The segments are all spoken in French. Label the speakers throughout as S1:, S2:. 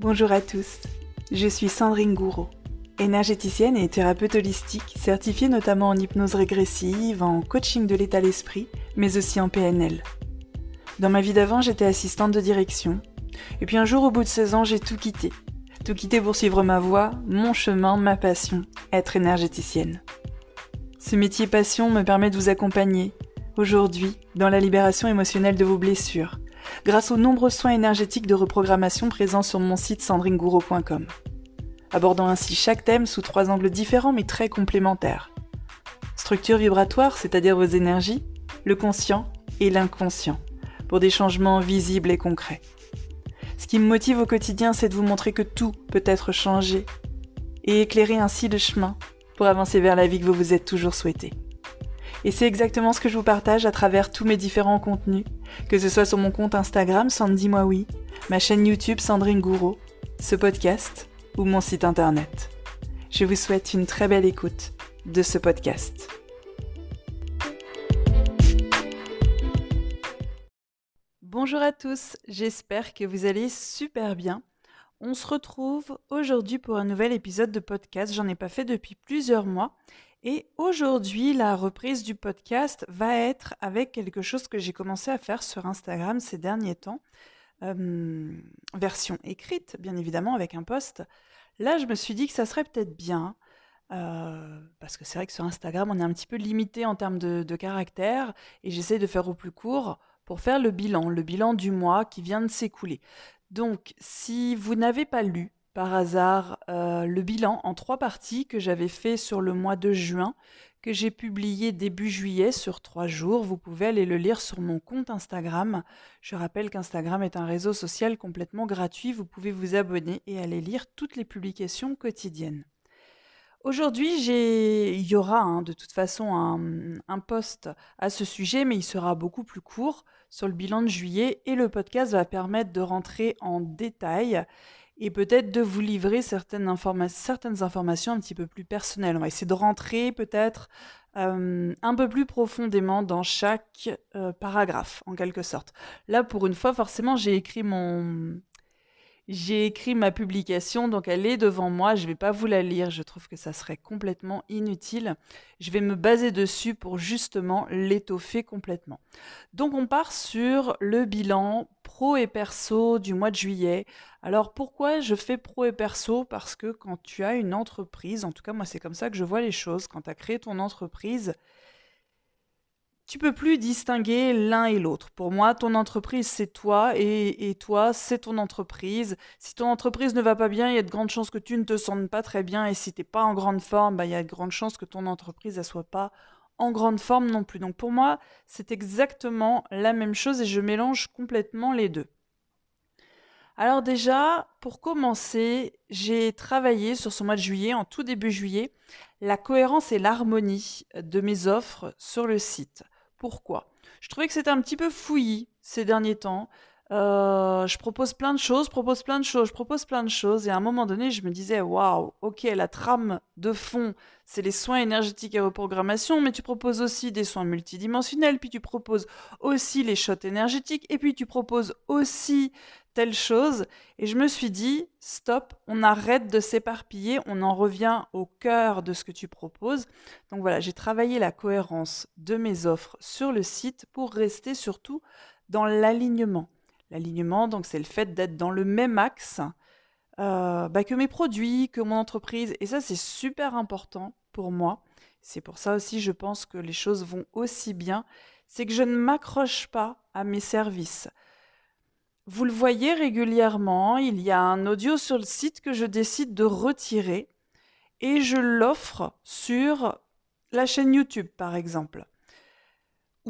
S1: Bonjour à tous, je suis Sandrine Gouraud, énergéticienne et thérapeute holistique, certifiée notamment en hypnose régressive, en coaching de l'état d'esprit, mais aussi en PNL. Dans ma vie d'avant, j'étais assistante de direction, et puis un jour au bout de 16 ans, j'ai tout quitté. Tout quitté pour suivre ma voie, mon chemin, ma passion, être énergéticienne. Ce métier passion me permet de vous accompagner, aujourd'hui, dans la libération émotionnelle de vos blessures, grâce aux nombreux soins énergétiques de reprogrammation présents sur mon site sandringouro.com, abordant ainsi chaque thème sous trois angles différents mais très complémentaires. Structure vibratoire, c'est-à-dire vos énergies, le conscient et l'inconscient, pour des changements visibles et concrets. Ce qui me motive au quotidien, c'est de vous montrer que tout peut être changé et éclairer ainsi le chemin pour avancer vers la vie que vous vous êtes toujours souhaité. Et c'est exactement ce que je vous partage à travers tous mes différents contenus, que ce soit sur mon compte Instagram Sandy Moi ma chaîne YouTube Sandrine Gouraud, ce podcast ou mon site internet. Je vous souhaite une très belle écoute de ce podcast. Bonjour à tous, j'espère que vous allez super bien. On se retrouve aujourd'hui pour un nouvel épisode de podcast. J'en ai pas fait depuis plusieurs mois et aujourd'hui, la reprise du podcast va être avec quelque chose que j'ai commencé à faire sur Instagram ces derniers temps. version écrite, bien évidemment, avec un post. Là, je me suis dit que ça serait peut-être bien, euh, parce que c'est vrai que sur Instagram, on est un petit peu limité en termes de, de caractères, et j'essaie de faire au plus court pour faire le bilan, le bilan du mois qui vient de s'écouler. Donc, si vous n'avez pas lu par hasard euh, le bilan en trois parties que j'avais fait sur le mois de juin, que j'ai publié début juillet sur trois jours. Vous pouvez aller le lire sur mon compte Instagram. Je rappelle qu'Instagram est un réseau social complètement gratuit. Vous pouvez vous abonner et aller lire toutes les publications quotidiennes. Aujourd'hui, il y aura hein, de toute façon un, un post à ce sujet, mais il sera beaucoup plus court sur le bilan de juillet et le podcast va permettre de rentrer en détail et peut-être de vous livrer certaines, informations un petit peu plus personnelles. On va essayer de rentrer peut-être euh, un peu plus profondément dans chaque euh, paragraphe, en quelque sorte. Là, pour une fois, forcément, j'ai écrit mon, j'ai écrit ma publication, donc elle est devant moi. Je ne vais pas vous la lire, je trouve que ça serait complètement inutile. Je vais me baser dessus pour justement l'étoffer complètement. Donc on part sur le bilan pro et perso du mois de juillet. Alors pourquoi je fais pro et perso? Parce que quand tu as une entreprise, en tout cas moi c'est comme ça que je vois les choses, quand tu as créé ton entreprise, tu peux plus distinguer l'un et l'autre. Pour moi, ton entreprise, c'est toi et, toi, c'est ton entreprise. Si ton entreprise ne va pas bien, il y a de grandes chances que tu ne te sentes pas très bien. Et si tu n'es pas en grande forme, bah, il y a de grandes chances que ton entreprise ne soit pas en grande forme non plus. Donc pour moi, c'est exactement la même chose et je mélange complètement les deux. Alors déjà, pour commencer, j'ai travaillé sur ce mois de juillet, en tout début juillet, la cohérence et l'harmonie de mes offres sur le site. Pourquoi? Je trouvais que c'était un petit peu fouillis ces derniers temps. Euh, je propose plein de choses, propose plein de choses, je propose plein de choses. Et à un moment donné, je me disais, waouh, ok, la trame de fond, c'est les soins énergétiques et reprogrammation, mais tu proposes aussi des soins multidimensionnels, puis tu proposes aussi les shots énergétiques, et puis tu proposes aussi telle chose. Et je me suis dit, stop, on arrête de s'éparpiller, on en revient au cœur de ce que tu proposes. Donc voilà, j'ai travaillé la cohérence de mes offres sur le site pour rester surtout dans l'alignement. L'alignement, donc c'est le fait d'être dans le même axe euh, bah, que mes produits, que mon entreprise. Et ça, c'est super important pour moi. C'est pour ça aussi, je pense que les choses vont aussi bien. C'est que je ne m'accroche pas à mes services. Vous le voyez régulièrement, il y a un audio sur le site que je décide de retirer et je l'offre sur la chaîne YouTube par exemple.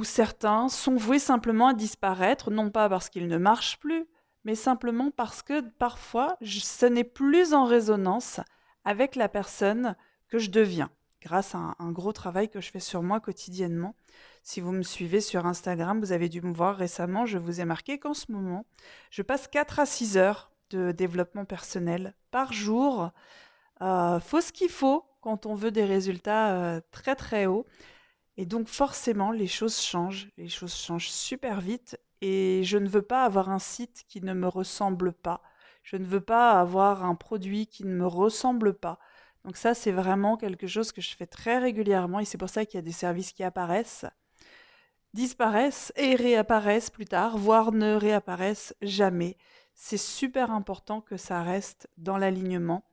S1: Certains sont voués simplement à disparaître, non pas parce qu'ils ne marchent plus, mais simplement parce que parfois ce n'est plus en résonance avec la personne que je deviens, grâce à un, gros travail que je fais sur moi quotidiennement. Si vous me suivez sur Instagram, vous avez dû me voir récemment, je vous ai marqué qu'en ce moment, je passe 4 à 6 heures de développement personnel par jour. Euh, faut ce qu'il faut quand on veut des résultats euh, très très hauts. Et donc forcément, les choses changent, les choses changent super vite et je ne veux pas avoir un site qui ne me ressemble pas. Je ne veux pas avoir un produit qui ne me ressemble pas. Donc ça, c'est vraiment quelque chose que je fais très régulièrement et c'est pour ça qu'il y a des services qui apparaissent, disparaissent et réapparaissent plus tard, voire ne réapparaissent jamais. C'est super important que ça reste dans l'alignement.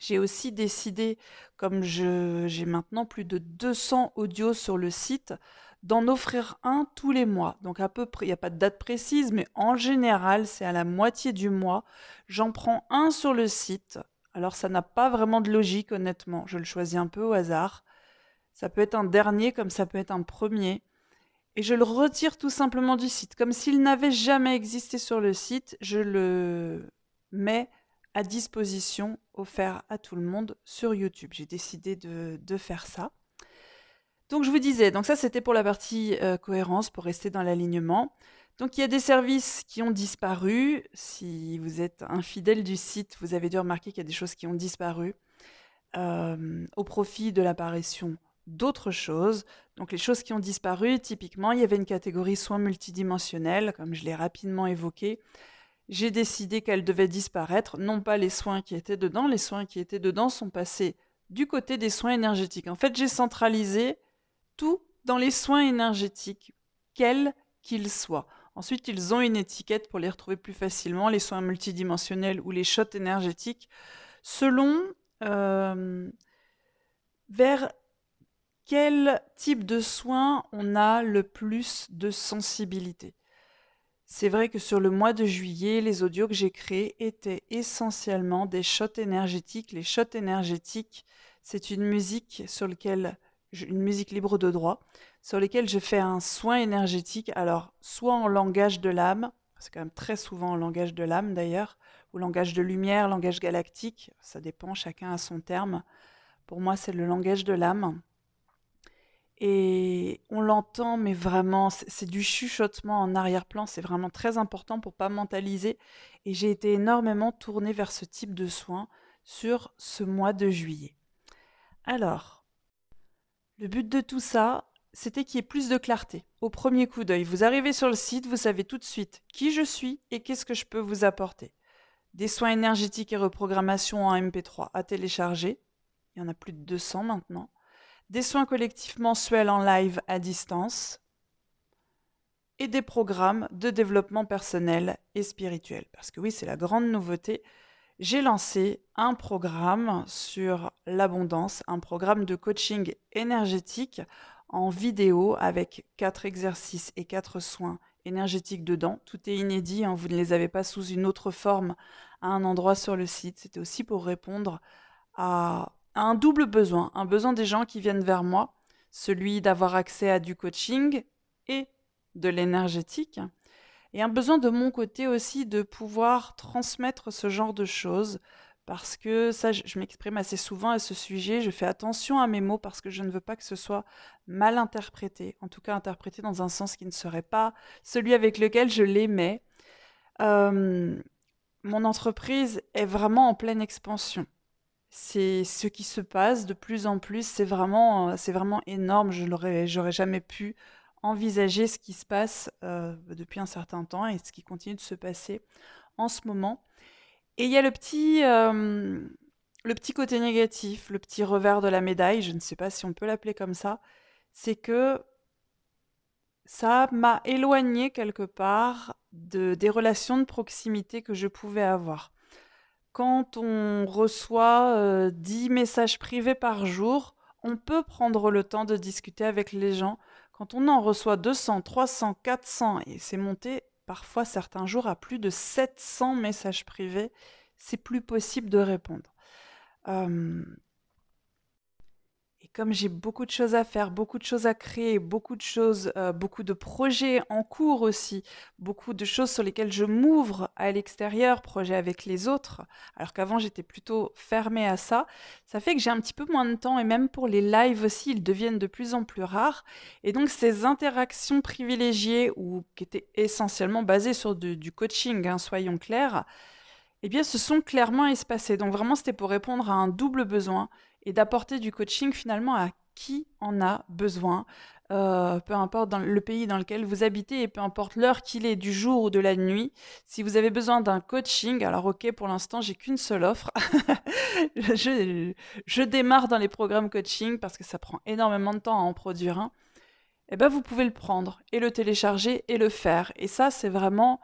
S1: J'ai aussi décidé, comme j'ai maintenant plus de 200 audios sur le site, d'en offrir un tous les mois. Donc à peu près, il n'y a pas de date précise, mais en général, c'est à la moitié du mois. J'en prends un sur le site. Alors ça n'a pas vraiment de logique, honnêtement. Je le choisis un peu au hasard. Ça peut être un dernier comme ça peut être un premier. Et je le retire tout simplement du site. Comme s'il n'avait jamais existé sur le site, je le mets à disposition, offert à tout le monde sur YouTube. J'ai décidé de, faire ça. Donc je vous disais, donc ça c'était pour la partie euh, cohérence, pour rester dans l'alignement. Donc il y a des services qui ont disparu. Si vous êtes un fidèle du site, vous avez dû remarquer qu'il y a des choses qui ont disparu euh, au profit de l'apparition d'autres choses. Donc les choses qui ont disparu, typiquement, il y avait une catégorie soins multidimensionnels, comme je l'ai rapidement évoqué. J'ai décidé qu'elle devait disparaître, non pas les soins qui étaient dedans, les soins qui étaient dedans sont passés du côté des soins énergétiques. En fait, j'ai centralisé tout dans les soins énergétiques, quels qu'ils soient. Ensuite, ils ont une étiquette pour les retrouver plus facilement, les soins multidimensionnels ou les shots énergétiques, selon euh, vers quel type de soins on a le plus de sensibilité. C'est vrai que sur le mois de juillet, les audios que j'ai créés étaient essentiellement des shots énergétiques. Les shots énergétiques, c'est une musique sur laquelle une musique libre de droit, sur lesquelles je fais un soin énergétique, alors soit en langage de l'âme, c'est quand même très souvent en langage de l'âme d'ailleurs, ou langage de lumière, langage galactique, ça dépend, chacun a son terme. Pour moi, c'est le langage de l'âme. Et on l'entend, mais vraiment, c'est du chuchotement en arrière-plan, c'est vraiment très important pour pas mentaliser. Et j'ai été énormément tournée vers ce type de soins sur ce mois de juillet. Alors, le but de tout ça, c'était qu'il y ait plus de clarté. Au premier coup d'œil, vous arrivez sur le site, vous savez tout de suite qui je suis et qu'est-ce que je peux vous apporter. Des soins énergétiques et reprogrammation en MP3 à télécharger. Il y en a plus de 200 maintenant. Des soins collectifs mensuels en live à distance. Et des programmes de développement personnel et spirituel. Parce que oui, c'est la grande nouveauté j'ai lancé un programme sur l'abondance, un programme de coaching énergétique en vidéo avec quatre exercices et quatre soins énergétiques dedans. Tout est inédit, hein, vous ne les avez pas sous une autre forme à un endroit sur le site. C'était aussi pour répondre à, un double besoin, un besoin des gens qui viennent vers moi, celui d'avoir accès à du coaching et de l'énergétique, et un besoin de mon côté aussi de pouvoir transmettre ce genre de choses parce que ça, je, m'exprime assez souvent à ce sujet, je fais attention à mes mots parce que je ne veux pas que ce soit mal interprété, en tout cas interprété dans un sens qui ne serait pas celui avec lequel je l'aimais. Euh, mon entreprise est vraiment en pleine expansion. C'est ce qui se passe de plus en plus, c'est vraiment, c'est vraiment énorme. Je n'aurais j'aurais jamais pu envisager ce qui se passe euh, depuis un certain temps et ce qui continue de se passer en ce moment. Et il y a le petit, euh, le petit côté négatif, le petit revers de la médaille, je ne sais pas si on peut l'appeler comme ça, c'est que ça m'a éloigné quelque part de, des relations de proximité que je pouvais avoir. Quand on reçoit 10 euh, messages privés par jour, on peut prendre le temps de discuter avec les gens. Quand on en reçoit 200, 300, 400 et c'est monté parfois certains jours à plus de 700 messages privés, c'est plus possible de répondre comme j'ai beaucoup de choses à faire, beaucoup de choses à créer, beaucoup de choses, euh, beaucoup de projets en cours aussi, beaucoup de choses sur lesquelles je m'ouvre à l'extérieur, projets avec les autres, alors qu'avant j'étais plutôt fermée à ça, ça fait que j'ai un petit peu moins de temps et même pour les lives aussi, ils deviennent de plus en plus rares. Et donc ces interactions privilégiées ou qui étaient essentiellement basées sur du coaching, hein, soyons clairs, eh bien, se sont clairement espacées. Donc vraiment, c'était pour répondre à un double besoin et d'apporter du coaching finalement à qui en a besoin. euh, peu importe dans le pays dans lequel vous habitez et peu importe l'heure qu'il est du jour ou de la nuit. Si vous avez besoin d'un coaching, alors ok, pour l'instant, j'ai qu'une seule offre. je, je, démarre dans les programmes coaching parce que ça prend énormément de temps à en produire un. Eh ben, vous pouvez le prendre et le télécharger et le faire. Et ça, c'est vraiment,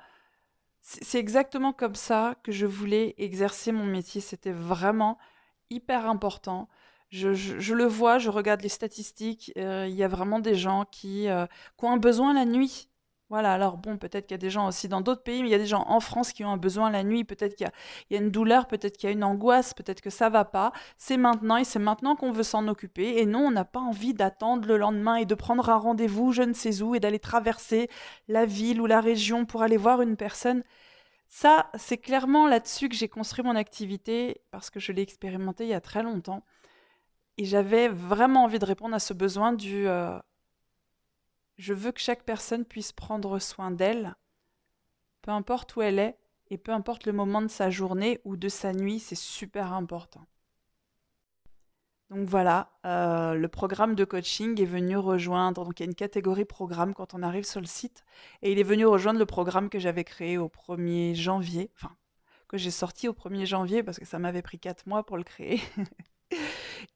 S1: c'est exactement comme ça que je voulais exercer mon métier. C'était vraiment hyper important je, le vois, je regarde les statistiques, euh, il y a vraiment des gens qui, euh, qui, ont un besoin la nuit. Voilà, alors bon, peut-être qu'il y a des gens aussi dans d'autres pays, mais il y a des gens en France qui ont un besoin la nuit, peut-être qu'il y, a une douleur, peut-être qu'il y a une angoisse, peut-être que ça va pas. C'est maintenant et c'est maintenant qu'on veut s'en occuper. Et non, on n'a pas envie d'attendre le lendemain et de prendre un rendez-vous je ne sais où et d'aller traverser la ville ou la région pour aller voir une personne. Ça, c'est clairement là-dessus que j'ai construit mon activité parce que je l'ai expérimenté il y a très longtemps. Et j'avais vraiment envie de répondre à ce besoin du euh, je veux que chaque personne puisse prendre soin d'elle, peu importe où elle est et peu importe le moment de sa journée ou de sa nuit, c'est super important. Donc voilà, euh, le programme de coaching est venu rejoindre, donc il y a une catégorie programme quand on arrive sur le site, et il est venu rejoindre le programme que j'avais créé au 1er janvier, enfin, que j'ai sorti au 1er janvier parce que ça m'avait pris 4 mois pour le créer.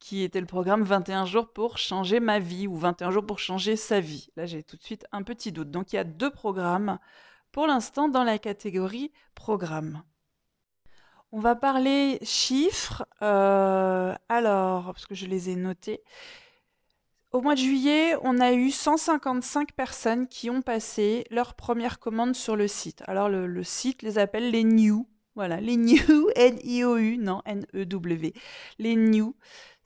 S1: qui était le programme 21 jours pour changer ma vie ou 21 jours pour changer sa vie. Là, j'ai tout de suite un petit doute. Donc, il y a deux programmes pour l'instant dans la catégorie programme. On va parler chiffres. Euh, alors, parce que je les ai notés. Au mois de juillet, on a eu 155 personnes qui ont passé leur première commande sur le site. Alors, le, le site les appelle les new voilà, les new, N-I-O-U, non, N-E-W. Les new,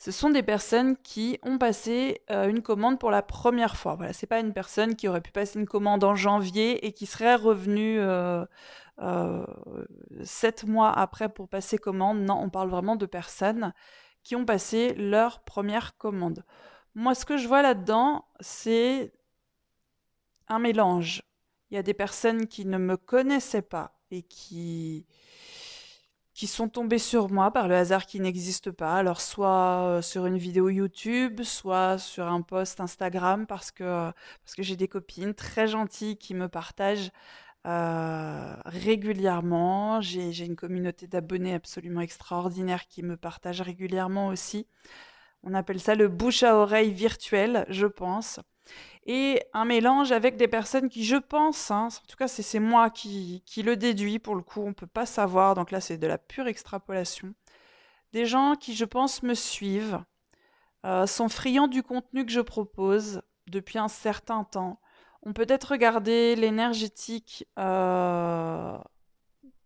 S1: ce sont des personnes qui ont passé euh, une commande pour la première fois. Voilà, c'est pas une personne qui aurait pu passer une commande en janvier et qui serait revenue euh, euh, sept mois après pour passer commande. Non, on parle vraiment de personnes qui ont passé leur première commande. Moi, ce que je vois là-dedans, c'est un mélange. Il y a des personnes qui ne me connaissaient pas et qui qui sont tombés sur moi par le hasard qui n'existe pas. Alors soit euh, sur une vidéo YouTube, soit sur un post Instagram parce que, j'ai des copines très gentilles qui me partagent euh, régulièrement. J'ai une communauté d'abonnés absolument extraordinaire qui me partagent régulièrement aussi. On appelle ça le bouche à oreille virtuel, je pense et un mélange avec des personnes qui, je pense, hein, en tout cas c'est moi qui, qui, le déduis pour le coup, on ne peut pas savoir, donc là c'est de la pure extrapolation, des gens qui, je pense, me suivent, euh, sont friands du contenu que je propose depuis un certain temps, ont peut-être regardé l'énergétique euh,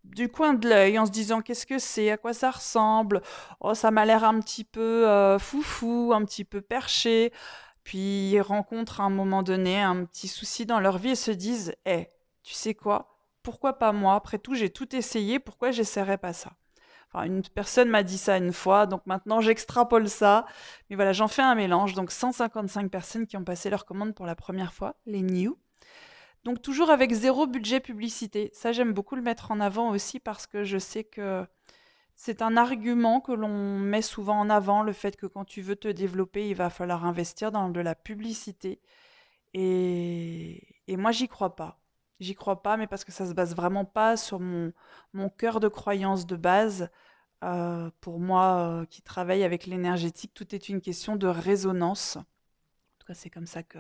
S1: du coin de l'œil en se disant qu'est-ce que c'est, à quoi ça ressemble, oh ça m'a l'air un petit peu euh, foufou, un petit peu perché, puis ils rencontrent à un moment donné un petit souci dans leur vie et se disent Eh, tu sais quoi? Pourquoi pas moi? Après tout, j'ai tout essayé, pourquoi j'essaierais pas ça? Enfin, une personne m'a dit ça une fois, donc maintenant j'extrapole ça. Mais voilà, j'en fais un mélange. Donc 155 personnes qui ont passé leur commande pour la première fois, les new. Donc toujours avec zéro budget publicité. Ça, j'aime beaucoup le mettre en avant aussi parce que je sais que c'est un argument que l'on met souvent en avant, le fait que quand tu veux te développer, il va falloir investir dans de la publicité. Et, moi, j'y crois pas. J'y crois pas, mais parce que ça se base vraiment pas sur mon, mon cœur de croyance de base. Euh, pour moi, euh, qui travaille avec l'énergétique, tout est une question de résonance. En tout cas, c'est comme ça que,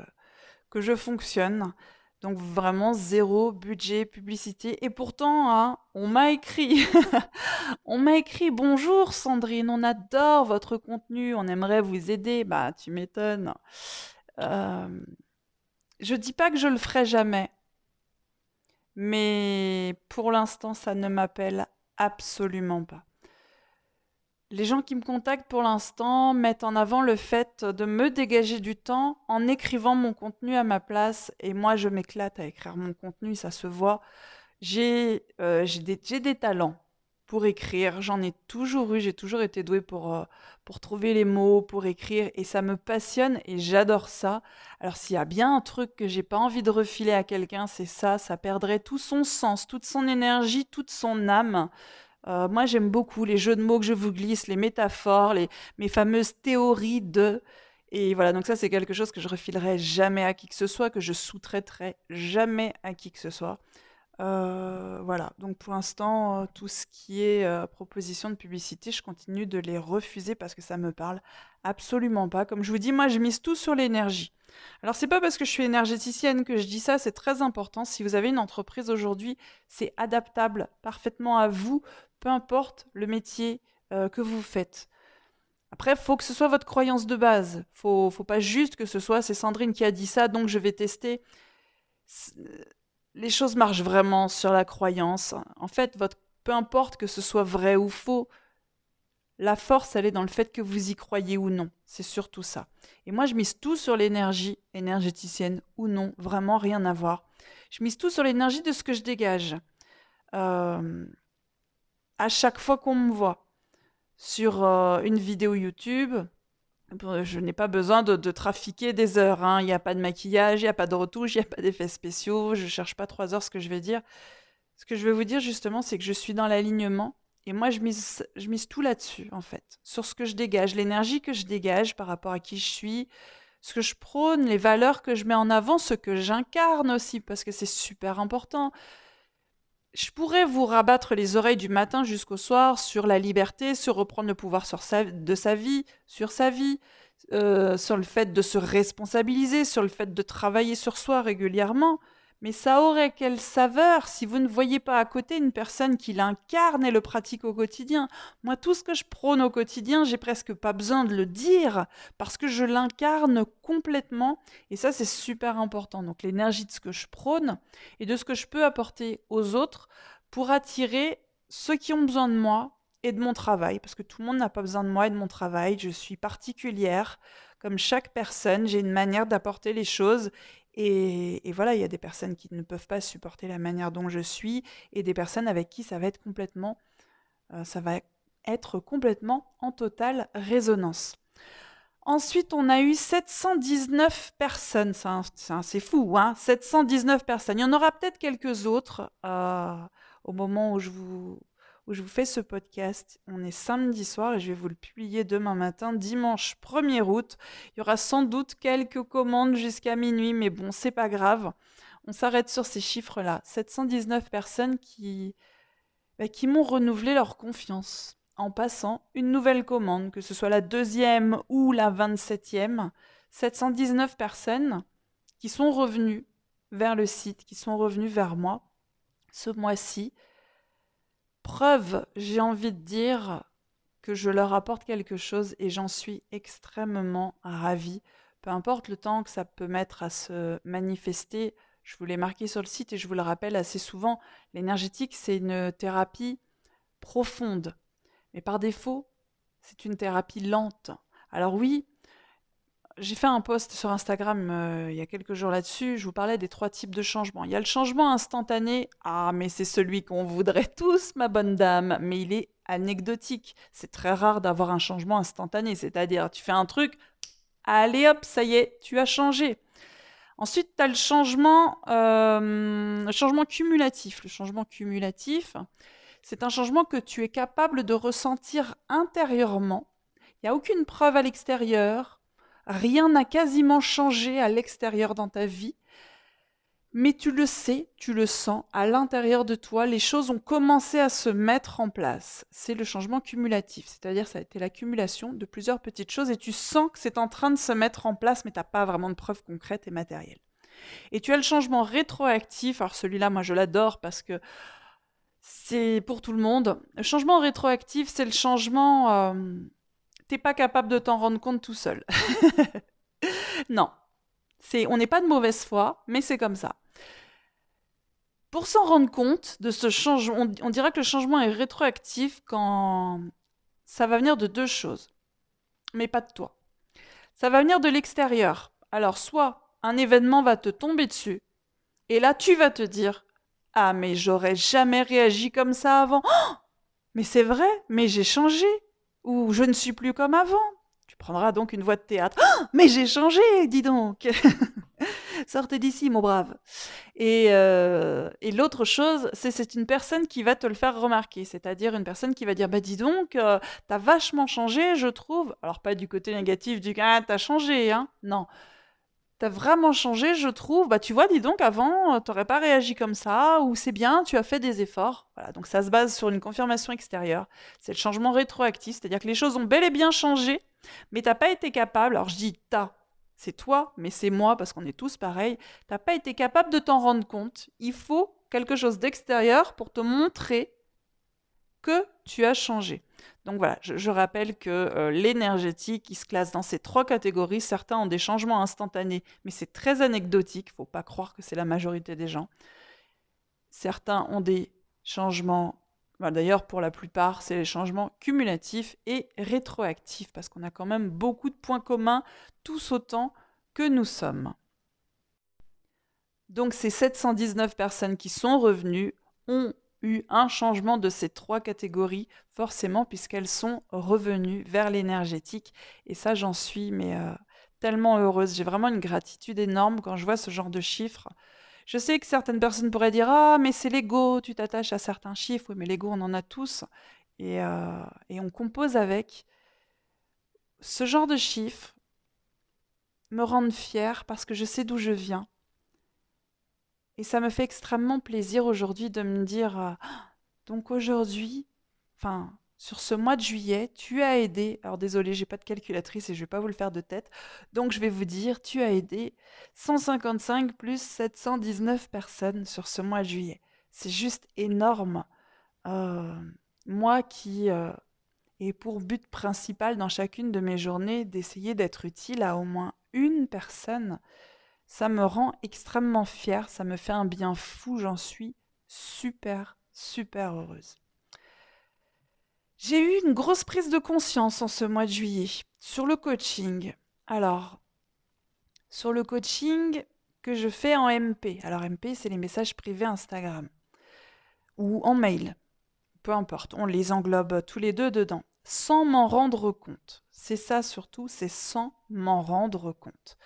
S1: que je fonctionne. Donc vraiment zéro budget publicité. Et pourtant, hein, on m'a écrit, on m'a écrit bonjour Sandrine, on adore votre contenu, on aimerait vous aider. Bah tu m'étonnes. Euh, je dis pas que je le ferai jamais, mais pour l'instant, ça ne m'appelle absolument pas. Les gens qui me contactent pour l'instant mettent en avant le fait de me dégager du temps en écrivant mon contenu à ma place. Et moi, je m'éclate à écrire mon contenu, ça se voit. J'ai euh, des, talents pour écrire. J'en ai toujours eu, j'ai toujours été douée pour, euh, pour trouver les mots, pour écrire. Et ça me passionne et j'adore ça. Alors s'il y a bien un truc que j'ai pas envie de refiler à quelqu'un, c'est ça. Ça perdrait tout son sens, toute son énergie, toute son âme euh, moi, j'aime beaucoup les jeux de mots que je vous glisse, les métaphores, les, mes fameuses théories de. Et voilà, donc ça c'est quelque chose que je refilerai jamais à qui que ce soit, que je sous-traiterai jamais à qui que ce soit. Euh, voilà, donc pour l'instant, euh, tout ce qui est proposition de publicité, je continue de les refuser parce que ça me parle absolument pas. Comme je vous dis, moi je mise tout sur l'énergie. Alors c'est pas parce que je suis énergéticienne que je dis ça, c'est très important. Si vous avez une entreprise aujourd'hui, c'est adaptable parfaitement à vous, peu importe le métier que vous faites. Après, faut que ce soit votre croyance de base. Faut, faut pas juste que ce soit c'est Sandrine qui a dit ça, donc je vais tester. Les choses marchent vraiment sur la croyance. En fait, votre, peu importe que ce soit vrai ou faux, la force, elle est dans le fait que vous y croyez ou non. C'est surtout ça. Et moi, je mise tout sur l'énergie, énergéticienne ou non, vraiment rien à voir. Je mise tout sur l'énergie de ce que je dégage. Euh, à chaque fois qu'on me voit sur euh, une vidéo YouTube. Je n'ai pas besoin de, trafiquer des heures. Hein. Il n'y a pas de maquillage, il n'y a pas de retouche, il n'y a pas d'effets spéciaux. Je ne cherche pas trois heures ce que je vais dire. Ce que je vais vous dire justement, c'est que je suis dans l'alignement. Et moi, je mise, je mise tout là-dessus, en fait. Sur ce que je dégage, l'énergie que je dégage par rapport à qui je suis, ce que je prône, les valeurs que je mets en avant, ce que j'incarne aussi, parce que c'est super important je pourrais vous rabattre les oreilles du matin jusqu'au soir sur la liberté, sur reprendre le pouvoir de sa vie, sur sa vie, euh, sur le fait de se responsabiliser, sur le fait de travailler sur soi régulièrement. Mais ça aurait quelle saveur si vous ne voyez pas à côté une personne qui l'incarne et le pratique au quotidien. Moi, tout ce que je prône au quotidien, j'ai presque pas besoin de le dire parce que je l'incarne complètement et ça, c'est super important. Donc, l'énergie de ce que je prône et de ce que je peux apporter aux autres pour attirer ceux qui ont besoin de moi et de mon travail parce que tout le monde n'a pas besoin de moi et de mon travail. Je suis particulière. Comme chaque personne, j'ai une manière d'apporter les choses et, voilà, il y a des personnes qui ne peuvent pas supporter la manière dont je suis et des personnes avec qui ça va être complètement, euh, ça va être complètement en totale résonance. Ensuite, on a eu 719 personnes. C'est fou, hein 719 personnes. Il y en aura peut-être quelques autres euh, au moment où je vous où je vous fais ce podcast. On est samedi soir et je vais vous le publier demain matin, dimanche 1er août. Il y aura sans doute quelques commandes jusqu'à minuit, mais bon, c'est pas grave. On s'arrête sur ces chiffres-là. 719 personnes qui, bah, qui m'ont renouvelé leur confiance en passant une nouvelle commande, que ce soit la deuxième ou la 27e. 719 personnes qui sont revenues vers le site, qui sont revenues vers moi ce mois-ci preuve, j'ai envie de dire, que je leur apporte quelque chose et j'en suis extrêmement ravie. Peu importe le temps que ça peut mettre à se manifester, je vous l'ai marqué sur le site et je vous le rappelle assez souvent, l'énergétique, c'est une thérapie profonde. Mais par défaut, c'est une thérapie lente. Alors oui, j'ai fait un post sur Instagram euh, il y a quelques jours là-dessus. Je vous parlais des trois types de changements. Il y a le changement instantané. Ah, mais c'est celui qu'on voudrait tous, ma bonne dame. Mais il est anecdotique. C'est très rare d'avoir un changement instantané. C'est-à-dire, tu fais un truc, allez hop, ça y est, tu as changé. Ensuite, tu as le changement, euh, le changement cumulatif. Le changement cumulatif, c'est un changement que tu es capable de ressentir intérieurement. Il n'y a aucune preuve à l'extérieur Rien n'a quasiment changé à l'extérieur dans ta vie, mais tu le sais, tu le sens, à l'intérieur de toi, les choses ont commencé à se mettre en place. C'est le changement cumulatif, c'est-à-dire ça a été l'accumulation de plusieurs petites choses et tu sens que c'est en train de se mettre en place, mais tu n'as pas vraiment de preuves concrètes et matérielles. Et tu as le changement rétroactif, alors celui-là, moi je l'adore parce que c'est pour tout le monde. Le changement rétroactif, c'est le changement euh, t'es pas capable de t'en rendre compte tout seul. non. C'est, on n'est pas de mauvaise foi, mais c'est comme ça. Pour s'en rendre compte de ce changement, on, on dira que le changement est rétroactif quand ça va venir de deux choses, mais pas de toi. Ça va venir de l'extérieur. Alors, soit un événement va te tomber dessus, et là, tu vas te dire Ah, mais j'aurais jamais réagi comme ça avant. Oh mais c'est vrai, mais j'ai changé ou je ne suis plus comme avant. Tu prendras donc une voix de théâtre. Oh, mais j'ai changé, dis donc Sortez d'ici, mon brave. Et, euh, et l'autre chose, c'est c'est une personne qui va te le faire remarquer. C'est-à-dire une personne qui va dire Bah, dis donc, euh, t'as vachement changé, je trouve. Alors, pas du côté négatif du Ah, t'as changé, hein. Non. T'as vraiment changé, je trouve. Bah, tu vois, dis donc, avant, euh, t'aurais pas réagi comme ça, ou c'est bien, tu as fait des efforts. Voilà, donc ça se base sur une confirmation extérieure. C'est le changement rétroactif, c'est-à-dire que les choses ont bel et bien changé, mais t'as pas été capable. Alors je dis t'as, c'est toi, mais c'est moi, parce qu'on est tous pareils. T'as pas été capable de t'en rendre compte. Il faut quelque chose d'extérieur pour te montrer que tu as changé. Donc voilà, je, rappelle que euh, l'énergétique, il se classe dans ces trois catégories. Certains ont des changements instantanés, mais c'est très anecdotique. Il ne faut pas croire que c'est la majorité des gens. Certains ont des changements, bah, d'ailleurs pour la plupart, c'est les changements cumulatifs et rétroactifs, parce qu'on a quand même beaucoup de points communs, tous autant que nous sommes. Donc ces 719 personnes qui sont revenues ont eu un changement de ces trois catégories, forcément, puisqu'elles sont revenues vers l'énergétique. Et ça, j'en suis mais euh, tellement heureuse. J'ai vraiment une gratitude énorme quand je vois ce genre de chiffres. Je sais que certaines personnes pourraient dire Ah, mais c'est l'ego, tu t'attaches à certains chiffres. Oui, mais l'ego, on en a tous. Et, euh, et on compose avec. Ce genre de chiffres me rendent fière parce que je sais d'où je viens et ça me fait extrêmement plaisir aujourd'hui de me dire, euh, donc aujourd'hui, enfin, sur ce mois de juillet, tu as aidé, alors désolé, j'ai pas de calculatrice et je vais pas vous le faire de tête, donc je vais vous dire, tu as aidé 155 plus 719 personnes sur ce mois de juillet. C'est juste énorme. Euh, moi qui euh, ai pour but principal dans chacune de mes journées d'essayer d'être utile à au moins une personne, ça me rend extrêmement fière, ça me fait un bien fou, j'en suis super, super heureuse. J'ai eu une grosse prise de conscience en ce mois de juillet sur le coaching. Alors, sur le coaching que je fais en MP. Alors MP, c'est les messages privés Instagram ou en mail. Peu importe, on les englobe tous les deux dedans, sans m'en rendre compte. C'est ça surtout, c'est sans m'en rendre compte.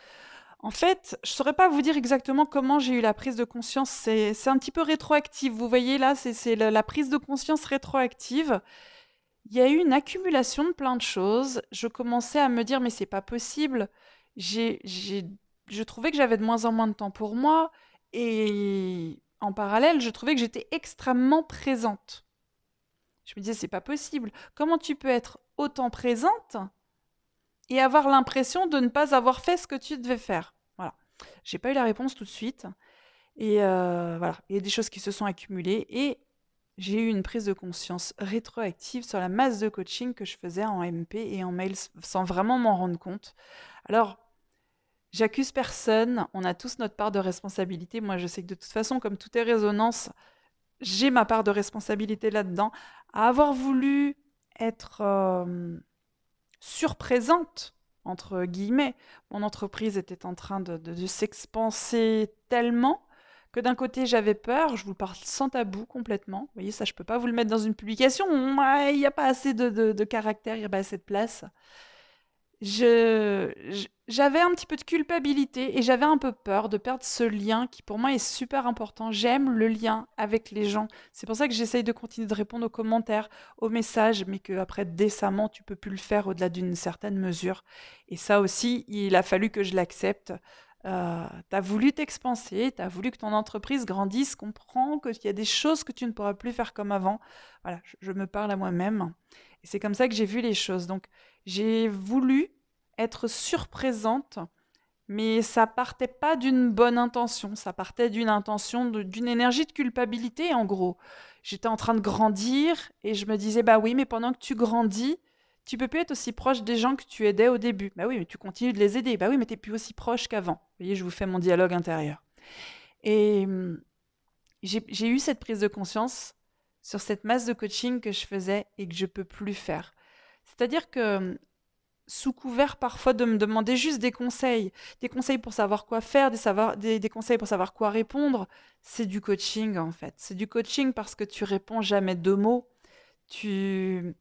S1: En fait, je ne saurais pas vous dire exactement comment j'ai eu la prise de conscience. C'est un petit peu rétroactif. Vous voyez là, c'est la, prise de conscience rétroactive. Il y a eu une accumulation de plein de choses. Je commençais à me dire, mais c'est pas possible. je trouvais que j'avais de moins en moins de temps pour moi. Et en parallèle, je trouvais que j'étais extrêmement présente. Je me disais, c'est pas possible. Comment tu peux être autant présente et avoir l'impression de ne pas avoir fait ce que tu devais faire. Voilà. J'ai pas eu la réponse tout de suite. Et euh, voilà, il y a des choses qui se sont accumulées et j'ai eu une prise de conscience rétroactive sur la masse de coaching que je faisais en MP et en mail sans vraiment m'en rendre compte. Alors, j'accuse personne, on a tous notre part de responsabilité. Moi, je sais que de toute façon, comme tout est résonance, j'ai ma part de responsabilité là-dedans. À avoir voulu être euh, surprésente, entre guillemets. Mon entreprise était en train de, s'expanser tellement que d'un côté j'avais peur, je vous parle sans tabou complètement. Vous voyez, ça je peux pas vous le mettre dans une publication, il n'y a pas assez de, de caractère, il n'y a pas assez de place j'avais un petit peu de culpabilité et j'avais un peu peur de perdre ce lien qui pour moi est super important. J'aime le lien avec les gens. C'est pour ça que j'essaye de continuer de répondre aux commentaires, aux messages, mais que après décemment tu peux plus le faire au-delà d'une certaine mesure. Et ça aussi, il a fallu que je l'accepte. Euh, tu as voulu t'expanser, tu as voulu que ton entreprise grandisse, comprends qu'il y a des choses que tu ne pourras plus faire comme avant. Voilà, je, je me parle à moi-même. Et c'est comme ça que j'ai vu les choses. Donc, j'ai voulu être surprésente, mais ça partait pas d'une bonne intention, ça partait d'une intention, d'une énergie de culpabilité en gros. J'étais en train de grandir et je me disais bah oui, mais pendant que tu grandis, tu peux plus être aussi proche des gens que tu aidais au début. Bah oui, mais tu continues de les aider. Bah oui, mais tu n'es plus aussi proche qu'avant. Vous voyez, je vous fais mon dialogue intérieur. Et hum, j'ai eu cette prise de conscience sur cette masse de coaching que je faisais et que je peux plus faire. C'est-à-dire que sous couvert parfois de me demander juste des conseils, des conseils pour savoir quoi faire, des, savoir, des, conseils pour savoir quoi répondre, c'est du coaching en fait. C'est du coaching parce que tu réponds jamais deux mots. Tu...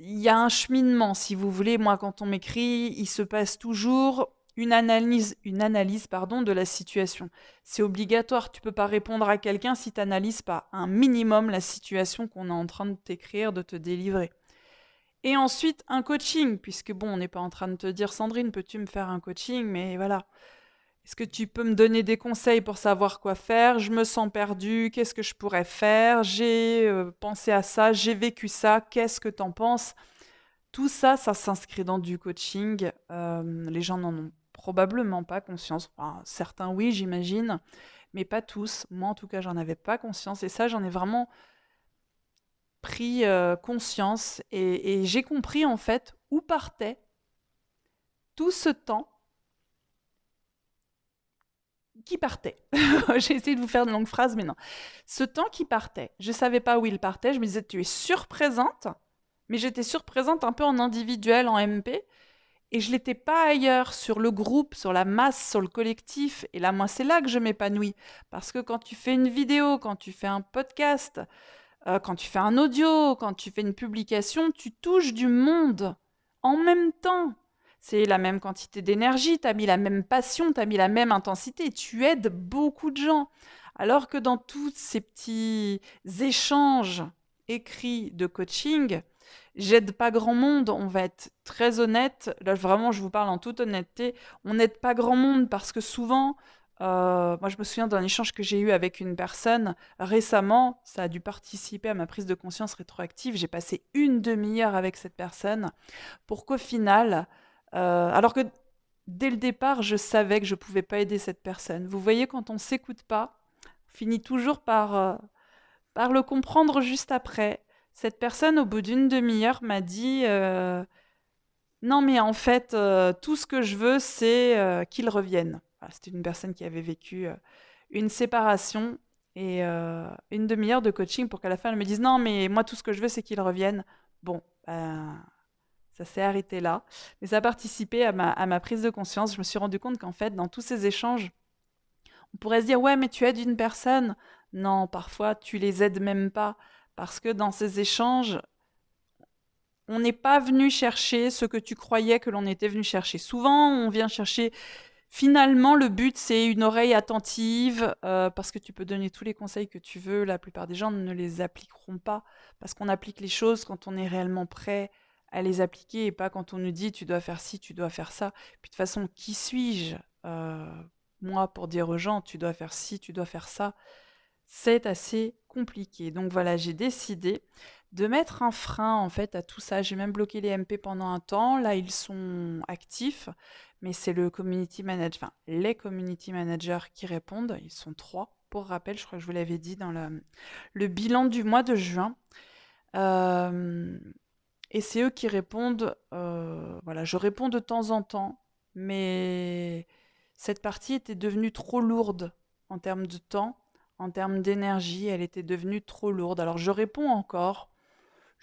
S1: Il y a un cheminement, si vous voulez. Moi, quand on m'écrit, il se passe toujours une analyse, une analyse pardon, de la situation. C'est obligatoire. Tu peux pas répondre à quelqu'un si tu n'analyses pas un minimum la situation qu'on est en train de t'écrire, de te délivrer. Et ensuite, un coaching, puisque bon, on n'est pas en train de te dire, Sandrine, peux-tu me faire un coaching? Mais voilà. Est-ce que tu peux me donner des conseils pour savoir quoi faire? Je me sens perdue, qu'est-ce que je pourrais faire? J'ai euh, pensé à ça, j'ai vécu ça, qu'est-ce que tu en penses? Tout ça, ça s'inscrit dans du coaching. Euh, les gens n'en ont probablement pas conscience. certains, oui, j'imagine, mais pas tous. Moi, en tout cas, j'en avais pas conscience. Et ça, j'en ai vraiment pris euh, conscience et, j'ai compris en fait où partait tout ce temps qui partait. j'ai essayé de vous faire une longue phrase, mais non. Ce temps qui partait, je ne savais pas où il partait. Je me disais, tu es surprésente, mais j'étais surprésente un peu en individuel, en MP, et je l'étais pas ailleurs, sur le groupe, sur la masse, sur le collectif. Et là, moi, c'est là que je m'épanouis. Parce que quand tu fais une vidéo, quand tu fais un podcast, euh, quand tu fais un audio, quand tu fais une publication, tu touches du monde en même temps. C'est la même quantité d'énergie, tu as mis la même passion, tu as mis la même intensité, tu aides beaucoup de gens. Alors que dans tous ces petits échanges écrits de coaching, j'aide pas grand monde, on va être très honnête. Là, vraiment, je vous parle en toute honnêteté. On n'aide pas grand monde parce que souvent, euh, moi, je me souviens d'un échange que j'ai eu avec une personne récemment. Ça a dû participer à ma prise de conscience rétroactive. J'ai passé une demi-heure avec cette personne pour qu'au final, euh, alors que dès le départ, je savais que je ne pouvais pas aider cette personne. Vous voyez, quand on ne s'écoute pas, on finit toujours par, euh, par le comprendre juste après. Cette personne, au bout d'une demi-heure, m'a dit Non, mais en fait, tout ce que je veux, c'est qu'il revienne. C'était une personne qui avait vécu euh, une séparation et euh, une demi-heure de coaching pour qu'à la fin elle me dise non mais moi tout ce que je veux c'est qu'il revienne. Bon, ben, ça s'est arrêté là, mais ça a participé à ma, à ma prise de conscience. Je me suis rendu compte qu'en fait dans tous ces échanges, on pourrait se dire ouais mais tu aides une personne. Non, parfois tu les aides même pas parce que dans ces échanges, on n'est pas venu chercher ce que tu croyais que l'on était venu chercher. Souvent, on vient chercher Finalement, le but, c'est une oreille attentive, euh, parce que tu peux donner tous les conseils que tu veux. La plupart des gens ne les appliqueront pas, parce qu'on applique les choses quand on est réellement prêt à les appliquer, et pas quand on nous dit tu dois faire ci, tu dois faire ça. Puis de toute façon, qui suis-je euh, Moi, pour dire aux gens tu dois faire ci, tu dois faire ça, c'est assez compliqué. Donc voilà, j'ai décidé de mettre un frein en fait à tout ça. J'ai même bloqué les MP pendant un temps. Là, ils sont actifs, mais c'est le community manager, les community managers qui répondent. Ils sont trois. Pour rappel, je crois que je vous l'avais dit dans le, bilan du mois de juin. Euh, et c'est eux qui répondent. Euh, voilà, je réponds de temps en temps, mais cette partie était devenue trop lourde en termes de temps, en termes d'énergie. Elle était devenue trop lourde. Alors je réponds encore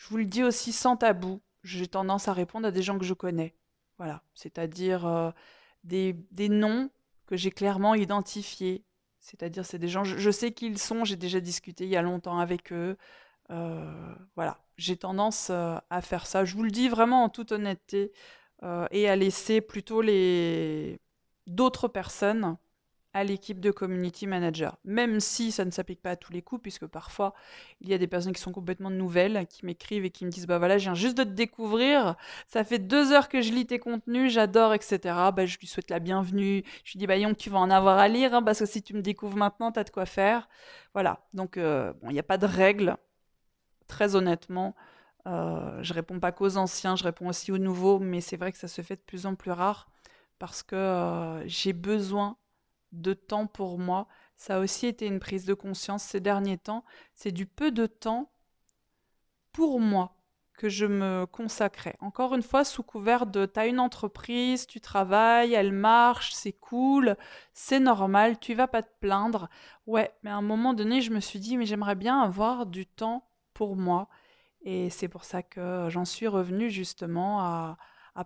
S1: je vous le dis aussi sans tabou, j'ai tendance à répondre à des gens que je connais. Voilà, c'est-à-dire euh, des, noms que j'ai clairement identifiés. C'est-à-dire, c'est des gens, je, sais qui ils sont, j'ai déjà discuté il y a longtemps avec eux. Euh, voilà, j'ai tendance euh, à faire ça. Je vous le dis vraiment en toute honnêteté et à laisser plutôt les d'autres personnes à l'équipe de community manager, même si ça ne s'applique pas à tous les coups, puisque parfois il y a des personnes qui sont complètement nouvelles, qui m'écrivent et qui me disent bah voilà, je viens juste de te découvrir, ça fait deux heures que je lis tes contenus, j'adore, etc. Bah, je lui souhaite la bienvenue, je lui dis bah Yon, tu vas en avoir à lire, hein, parce que si tu me découvres maintenant, tu as de quoi faire. Voilà, donc euh, il n'y a pas de règle, très honnêtement. Euh, je réponds pas qu'aux anciens, je réponds aussi aux nouveaux, mais c'est vrai que ça se fait de plus en plus rare parce que euh, j'ai besoin de temps pour moi. Ça a aussi été une prise de conscience ces derniers temps. C'est du peu de temps pour moi que je me consacrais. Encore une fois, sous couvert de tu as une entreprise, tu travailles, elle marche, c'est cool, c'est normal, tu vas pas te plaindre. Ouais, mais à un moment donné, je me suis dit, mais j'aimerais bien avoir du temps pour moi. Et c'est pour ça que j'en suis revenue justement à,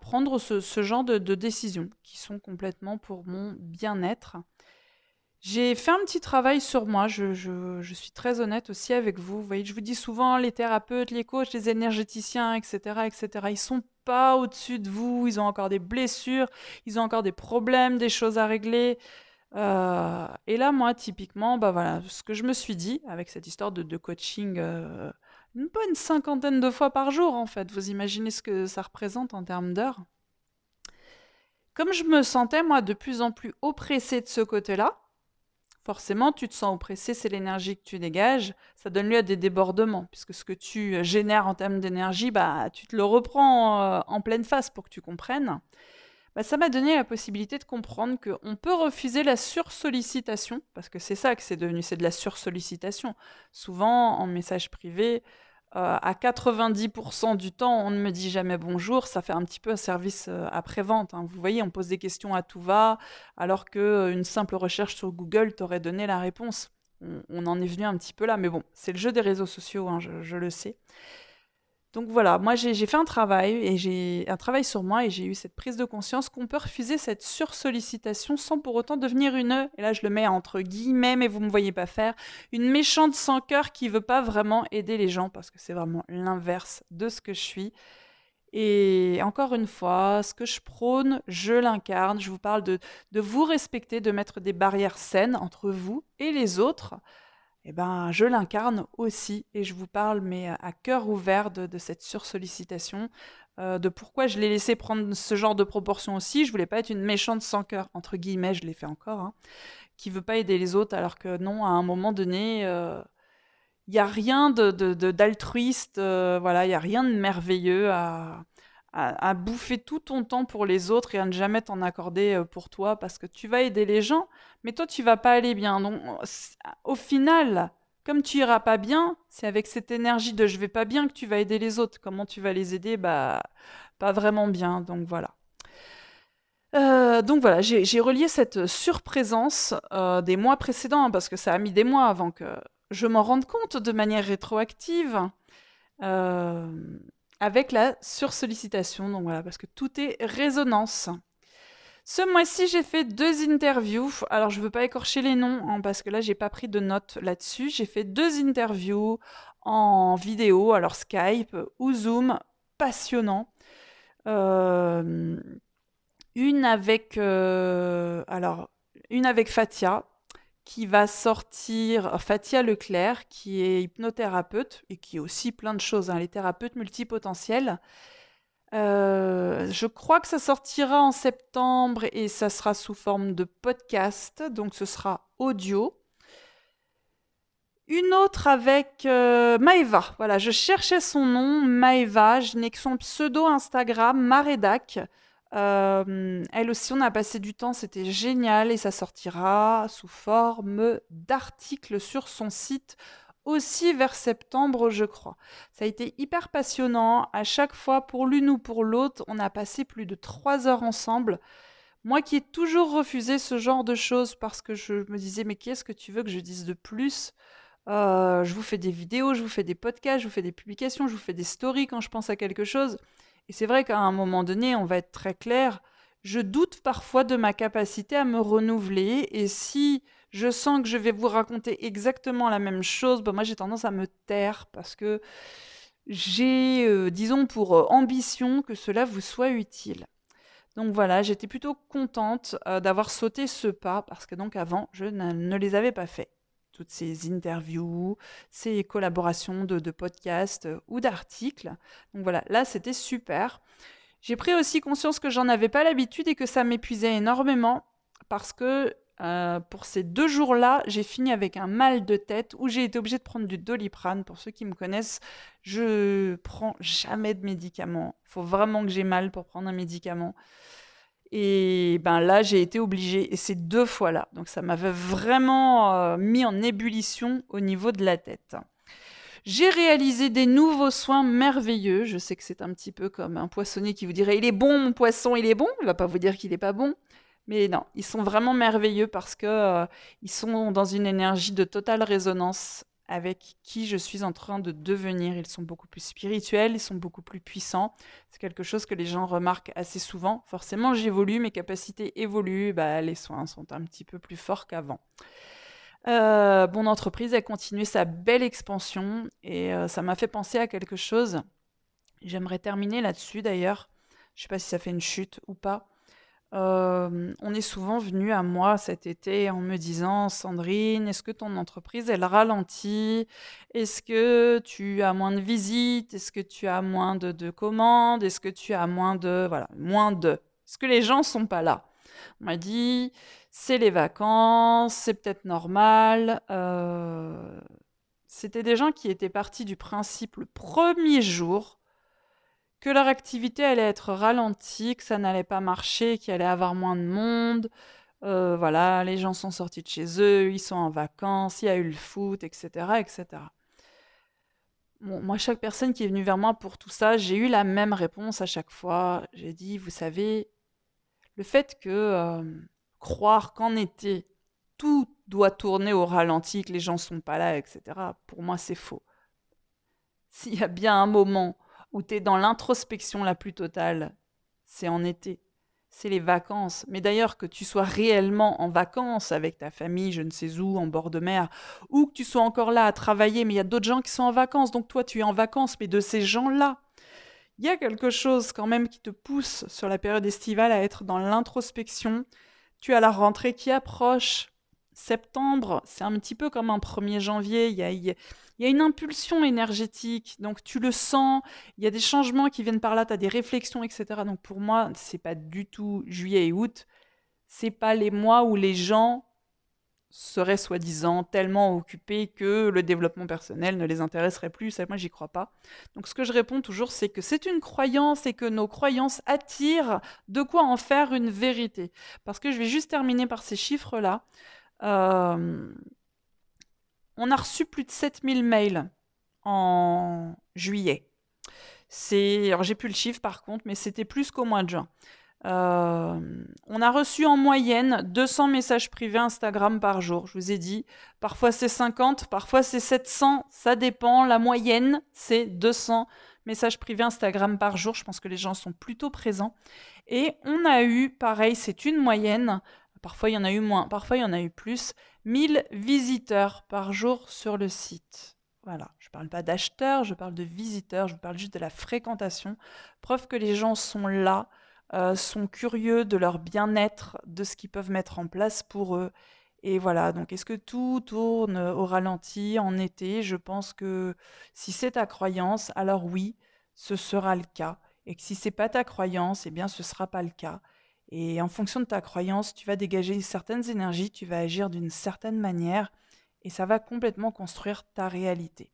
S1: prendre ce, genre de, de décisions qui sont complètement pour mon bien-être. J'ai fait un petit travail sur moi, je, suis très honnête aussi avec vous. Vous voyez, je vous dis souvent, les thérapeutes, les coachs, les énergéticiens, etc., etc., ils sont pas au-dessus de vous, ils ont encore des blessures, ils ont encore des problèmes, des choses à régler. Euh, et là, moi, typiquement, bah voilà, ce que je me suis dit avec cette histoire de, coaching, euh, une bonne cinquantaine de fois par jour, en fait. Vous imaginez ce que ça représente en termes d'heures Comme je me sentais, moi, de plus en plus oppressée de ce côté-là, forcément, tu te sens oppressé, c'est l'énergie que tu dégages, ça donne lieu à des débordements, puisque ce que tu génères en termes d'énergie, bah, tu te le reprends euh, en pleine face pour que tu comprennes. Bah, ça m'a donné la possibilité de comprendre qu'on peut refuser la sursollicitation, parce que c'est ça que c'est devenu, c'est de la sursollicitation. Souvent, en message privé, euh, à 90% du temps, on ne me dit jamais bonjour, ça fait un petit peu un service euh, après-vente. Hein. Vous voyez, on pose des questions à tout va, alors qu'une euh, simple recherche sur Google t'aurait donné la réponse. On, en est venu un petit peu là, mais bon, c'est le jeu des réseaux sociaux, hein, je, le sais. Donc voilà, moi j'ai fait un travail et j'ai un travail sur moi et j'ai eu cette prise de conscience qu'on peut refuser cette sursollicitation sans pour autant devenir une, et là je le mets entre guillemets mais vous me voyez pas faire, une méchante sans cœur qui veut pas vraiment aider les gens parce que c'est vraiment l'inverse de ce que je suis. Et encore une fois, ce que je prône, je l'incarne. Je vous parle de, de vous respecter, de mettre des barrières saines entre vous et les autres eh ben, je l'incarne aussi et je vous parle, mais à cœur ouvert de, cette sursollicitation, euh, de pourquoi je l'ai laissé prendre ce genre de proportion aussi. Je voulais pas être une méchante sans cœur, entre guillemets, je l'ai fait encore, hein, qui veut pas aider les autres, alors que non, à un moment donné, il euh, n'y a rien d'altruiste, de, euh, voilà, il n'y a rien de merveilleux à, à, bouffer tout ton temps pour les autres et à ne jamais t'en accorder euh, pour toi parce que tu vas aider les gens, mais toi tu vas pas aller bien. Donc au final, comme tu iras pas bien, c'est avec cette énergie de je vais pas bien que tu vas aider les autres. Comment tu vas les aider? Bah pas vraiment bien. Donc voilà. Euh, donc voilà, j'ai relié cette surprésence euh, des mois précédents, hein, parce que ça a mis des mois avant que je m'en rende compte de manière rétroactive. Avec la sursollicitation. Donc voilà, parce que tout est résonance. Ce mois-ci, j'ai fait deux interviews. Alors, je ne veux pas écorcher les noms hein, parce que là, j'ai pas pris de notes là-dessus. J'ai fait deux interviews en vidéo, alors Skype ou Zoom, passionnant. Euh, une avec, euh, alors, une avec Fatia, qui va sortir Fatia Leclerc, qui est hypnothérapeute et qui est aussi plein de choses. Hein, les thérapeutes multipotentiels. Euh, je crois que ça sortira en septembre et ça sera sous forme de podcast, donc ce sera audio. Une autre avec euh, Maeva. Voilà, je cherchais son nom, Maeva. Je n'ai que son pseudo Instagram, Maredac. Euh, elle aussi, on a passé du temps, c'était génial et ça sortira sous forme d'article sur son site aussi vers septembre, je crois. Ça a été hyper passionnant. À chaque fois, pour l'une ou pour l'autre, on a passé plus de trois heures ensemble. Moi qui ai toujours refusé ce genre de choses parce que je me disais, mais qu'est-ce que tu veux que je dise de plus? Euh, Je vous fais des vidéos, je vous fais des podcasts, je vous fais des publications, je vous fais des stories quand je pense à quelque chose. Et c'est vrai qu'à un moment donné, on va être très clair, je doute parfois de ma capacité à me renouveler et si je sens que je vais vous raconter exactement la même chose, ben moi j'ai tendance à me taire parce que j'ai, euh, disons, pour euh, ambition que cela vous soit utile. Donc voilà, j'étais plutôt contente euh, d'avoir sauté ce pas parce que donc avant, je ne les avais pas fait toutes ces interviews, ces collaborations de, podcasts euh, ou d'articles. Donc voilà, là c'était super. J'ai pris aussi conscience que j'en avais pas l'habitude et que ça m'épuisait énormément parce que euh, pour ces deux jours-là, j'ai fini avec un mal de tête où j'ai été obligée de prendre du doliprane. Pour ceux qui me connaissent, je prends jamais de médicaments. Il faut vraiment que j'ai mal pour prendre un médicament. Et ben là, j'ai été obligée, et c'est deux fois là. Donc ça m'avait vraiment euh, mis en ébullition au niveau de la tête. J'ai réalisé des nouveaux soins merveilleux. Je sais que c'est un petit peu comme un poissonnier qui vous dirait il est bon mon poisson, il est bon. Il va pas vous dire qu'il n'est pas bon. Mais non, ils sont vraiment merveilleux parce que euh, ils sont dans une énergie de totale résonance avec qui je suis en train de devenir. Ils sont beaucoup plus spirituels, ils sont beaucoup plus puissants. C'est quelque chose que les gens remarquent assez souvent. Forcément, j'évolue, mes capacités évoluent, bah, les soins sont un petit peu plus forts qu'avant. Euh, mon entreprise a continué sa belle expansion et euh, ça m'a fait penser à quelque chose. J'aimerais terminer là-dessus d'ailleurs. Je sais pas si ça fait une chute ou pas. Euh, on est souvent venu à moi cet été en me disant Sandrine, est-ce que ton entreprise elle ralentit? Est-ce que tu as moins de visites? Est-ce que tu as moins de, commandes? Est-ce que tu as moins de voilà moins de? Est-ce que les gens sont pas là? On m'a dit c'est les vacances, c'est peut-être normal. Euh, c'était des gens qui étaient partis du principe le premier jour que leur activité allait être ralentie, que ça n'allait pas marcher, qu'il allait avoir moins de monde. Euh, voilà, les gens sont sortis de chez eux, ils sont en vacances, il y a eu le foot, etc. etc. moi, chaque personne qui est venue vers moi pour tout ça, j'ai eu la même réponse à chaque fois. J'ai dit, vous savez, le fait que euh, croire qu'en été, tout doit tourner au ralenti, que les gens sont pas là, etc. Pour moi, c'est faux. S'il y a bien un moment où tu es dans l'introspection la plus totale, c'est en été. C'est les vacances. Mais d'ailleurs, que tu sois réellement en vacances avec ta famille, je ne sais où, en bord de mer, ou que tu sois encore là à travailler, mais il y a d'autres gens qui sont en vacances, donc toi tu es en vacances, mais de ces gens-là, il y a quelque chose quand même qui te pousse sur la période estivale à être dans l'introspection. Tu as la rentrée qui approche, septembre, c'est un petit peu comme un 1er janvier, il y a, y a une impulsion énergétique, donc tu le sens, il y a des changements qui viennent par là, tu as des réflexions, etc. Donc pour moi, c'est pas du tout juillet et août, c'est pas les mois où les gens seraient soi-disant tellement occupés que le développement personnel ne les intéresserait plus, ça moi j'y crois pas. Donc ce que je réponds toujours c'est que c'est une croyance et que nos croyances attirent de quoi en faire une vérité. Parce que je vais juste terminer par ces chiffres-là. Euh, on a reçu plus de 7000 mails en juillet. C'est, j'ai plus le chiffre par contre, mais c'était plus qu'au mois de juin. Euh, on a reçu en moyenne 200 messages privés Instagram par jour. Je vous ai dit, parfois c'est 50, parfois c'est 700, ça dépend. La moyenne, c'est 200 messages privés Instagram par jour. Je pense que les gens sont plutôt présents. Et on a eu, pareil, c'est une moyenne, Parfois, il y en a eu moins, parfois, il y en a eu plus. 1000 visiteurs par jour sur le site. Voilà, je ne parle pas d'acheteurs, je parle de visiteurs, je parle juste de la fréquentation. Preuve que les gens sont là, euh, sont curieux de leur bien-être, de ce qu'ils peuvent mettre en place pour eux. Et voilà, donc est-ce que tout tourne au ralenti en été? Je pense que si c'est ta croyance, alors oui, ce sera le cas. Et que si c'est pas ta croyance, eh bien ce sera pas le cas. Et en fonction de ta croyance, tu vas dégager certaines énergies, tu vas agir d'une certaine manière et ça va complètement construire ta réalité.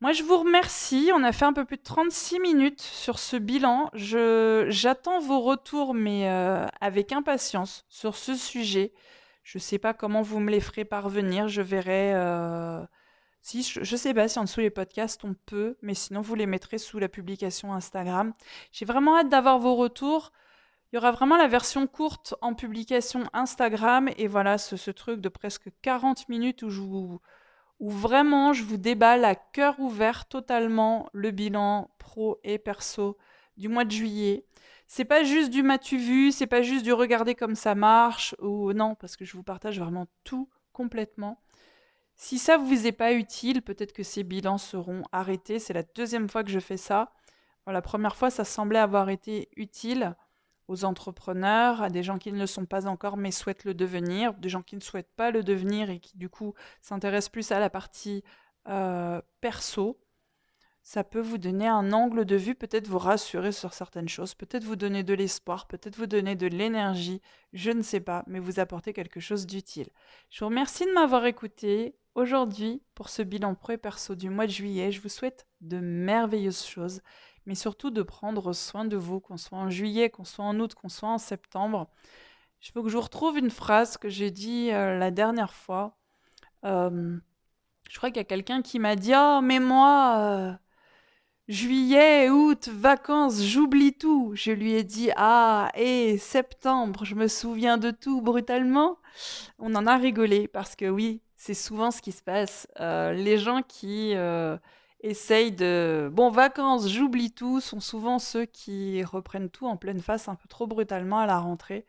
S1: Moi, je vous remercie. On a fait un peu plus de 36 minutes sur ce bilan. j'attends vos retours, mais euh, avec impatience sur ce sujet. Je ne sais pas comment vous me les ferez parvenir. Je verrai. Euh, si, je ne sais pas si en dessous les podcasts on peut, mais sinon vous les mettrez sous la publication Instagram. J'ai vraiment hâte d'avoir vos retours. Il y aura vraiment la version courte en publication Instagram et voilà ce, truc de presque 40 minutes où, vraiment je vous déballe à cœur ouvert totalement le bilan pro et perso du mois de juillet. C'est pas juste du m'as-tu vu, c'est pas juste du regarder comme ça marche ou non parce que je vous partage vraiment tout complètement. Si ça vous est pas utile, peut-être que ces bilans seront arrêtés. C'est la deuxième fois que je fais ça. la première fois, ça semblait avoir été utile aux entrepreneurs, à des gens qui ne le sont pas encore mais souhaitent le devenir, des gens qui ne souhaitent pas le devenir et qui du coup s'intéressent plus à la partie euh, perso. Ça peut vous donner un angle de vue, peut-être vous rassurer sur certaines choses, peut-être vous donner de l'espoir, peut-être vous donner de l'énergie, je ne sais pas, mais vous apporter quelque chose d'utile. Je vous remercie de m'avoir écouté aujourd'hui pour ce bilan pro et perso du mois de juillet. Je vous souhaite de merveilleuses choses mais surtout de prendre soin de vous, qu'on soit en juillet, qu'on soit en août, qu'on soit en septembre. Je veux que je vous retrouve une phrase que j'ai dit euh, la dernière fois. Euh, je crois qu'il y a quelqu'un qui m'a dit Ah, mais moi, euh, juillet, août, vacances, j'oublie tout. Je lui ai dit Ah, et septembre, je me souviens de tout brutalement. On en a rigolé parce que oui, c'est souvent ce qui se passe. les gens qui essayent de... Bon, vacances, j'oublie tout, sont souvent ceux qui reprennent tout en pleine face un peu trop brutalement à la rentrée.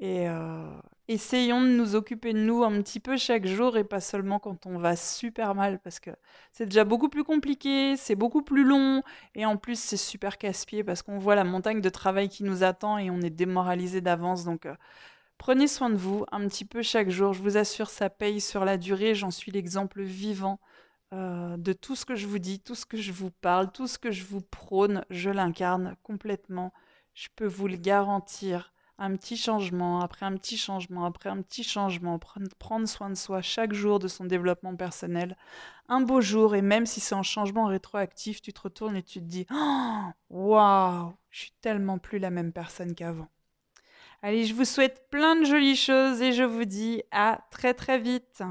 S1: Et euh, essayons de nous occuper de nous un petit peu chaque jour et pas seulement quand on va super mal parce que c'est déjà beaucoup plus compliqué, c'est beaucoup plus long et en plus c'est super casse-pied parce qu'on voit la montagne de travail qui nous attend et on est démoralisé d'avance. Donc euh, prenez soin de vous un petit peu chaque jour. Je vous assure, ça paye sur la durée. J'en suis l'exemple vivant. Euh, de tout ce que je vous dis, tout ce que je vous parle, tout ce que je vous prône, je l'incarne complètement. Je peux vous le garantir un petit changement, après un petit changement, après un petit changement, prendre soin de soi chaque jour de son développement personnel. Un beau jour, et même si c'est un changement rétroactif, tu te retournes et tu te dis oh, Waouh, je suis tellement plus la même personne qu'avant. Allez, je vous souhaite plein de jolies choses et je vous dis à très très vite.